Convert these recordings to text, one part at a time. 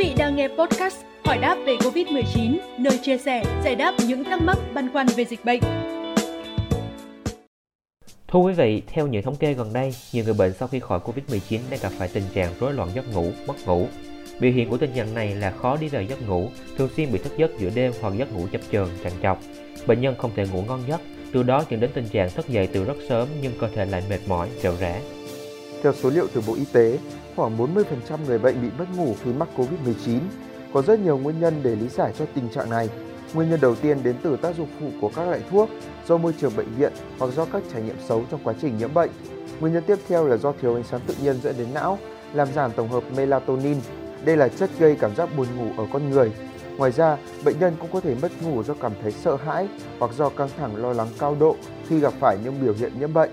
vị đang nghe podcast Hỏi đáp về Covid-19, nơi chia sẻ, giải đáp những thắc mắc băn khoăn về dịch bệnh. Thưa quý vị, theo những thống kê gần đây, nhiều người bệnh sau khi khỏi Covid-19 đang gặp phải tình trạng rối loạn giấc ngủ, mất ngủ. Biểu hiện của tình trạng này là khó đi vào giấc ngủ, thường xuyên bị thức giấc giữa đêm hoặc giấc ngủ chập chờn, trằn trọc. Bệnh nhân không thể ngủ ngon giấc, từ đó dẫn đến tình trạng thức dậy từ rất sớm nhưng cơ thể lại mệt mỏi, rệu rã. Theo số liệu từ Bộ Y tế, khoảng 40% người bệnh bị mất ngủ khi mắc COVID-19. Có rất nhiều nguyên nhân để lý giải cho tình trạng này. Nguyên nhân đầu tiên đến từ tác dụng phụ của các loại thuốc, do môi trường bệnh viện hoặc do các trải nghiệm xấu trong quá trình nhiễm bệnh. Nguyên nhân tiếp theo là do thiếu ánh sáng tự nhiên dẫn đến não, làm giảm tổng hợp melatonin. Đây là chất gây cảm giác buồn ngủ ở con người. Ngoài ra, bệnh nhân cũng có thể mất ngủ do cảm thấy sợ hãi hoặc do căng thẳng lo lắng cao độ khi gặp phải những biểu hiện nhiễm bệnh.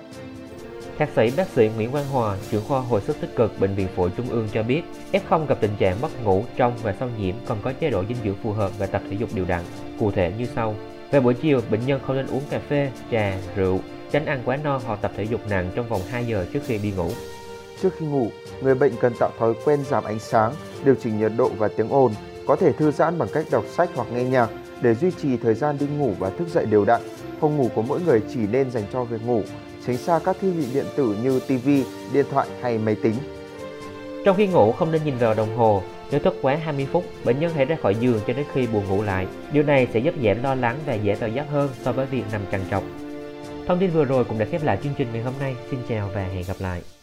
Thạc sĩ bác sĩ Nguyễn Quang Hòa, trưởng khoa hồi sức tích cực Bệnh viện Phổi Trung ương cho biết, F0 gặp tình trạng mất ngủ trong và sau nhiễm cần có chế độ dinh dưỡng phù hợp và tập thể dục đều đặn. Cụ thể như sau. Về buổi chiều, bệnh nhân không nên uống cà phê, trà, rượu, tránh ăn quá no hoặc tập thể dục nặng trong vòng 2 giờ trước khi đi ngủ. Trước khi ngủ, người bệnh cần tạo thói quen giảm ánh sáng, điều chỉnh nhiệt độ và tiếng ồn, có thể thư giãn bằng cách đọc sách hoặc nghe nhạc để duy trì thời gian đi ngủ và thức dậy đều đặn. Phòng ngủ của mỗi người chỉ nên dành cho việc ngủ, tránh xa các thiết bị điện tử như TV, điện thoại hay máy tính. Trong khi ngủ không nên nhìn vào đồng hồ, nếu thức quá 20 phút, bệnh nhân hãy ra khỏi giường cho đến khi buồn ngủ lại. Điều này sẽ giúp giảm lo lắng và dễ vào giấc hơn so với việc nằm trằn trọc. Thông tin vừa rồi cũng đã khép lại chương trình ngày hôm nay. Xin chào và hẹn gặp lại.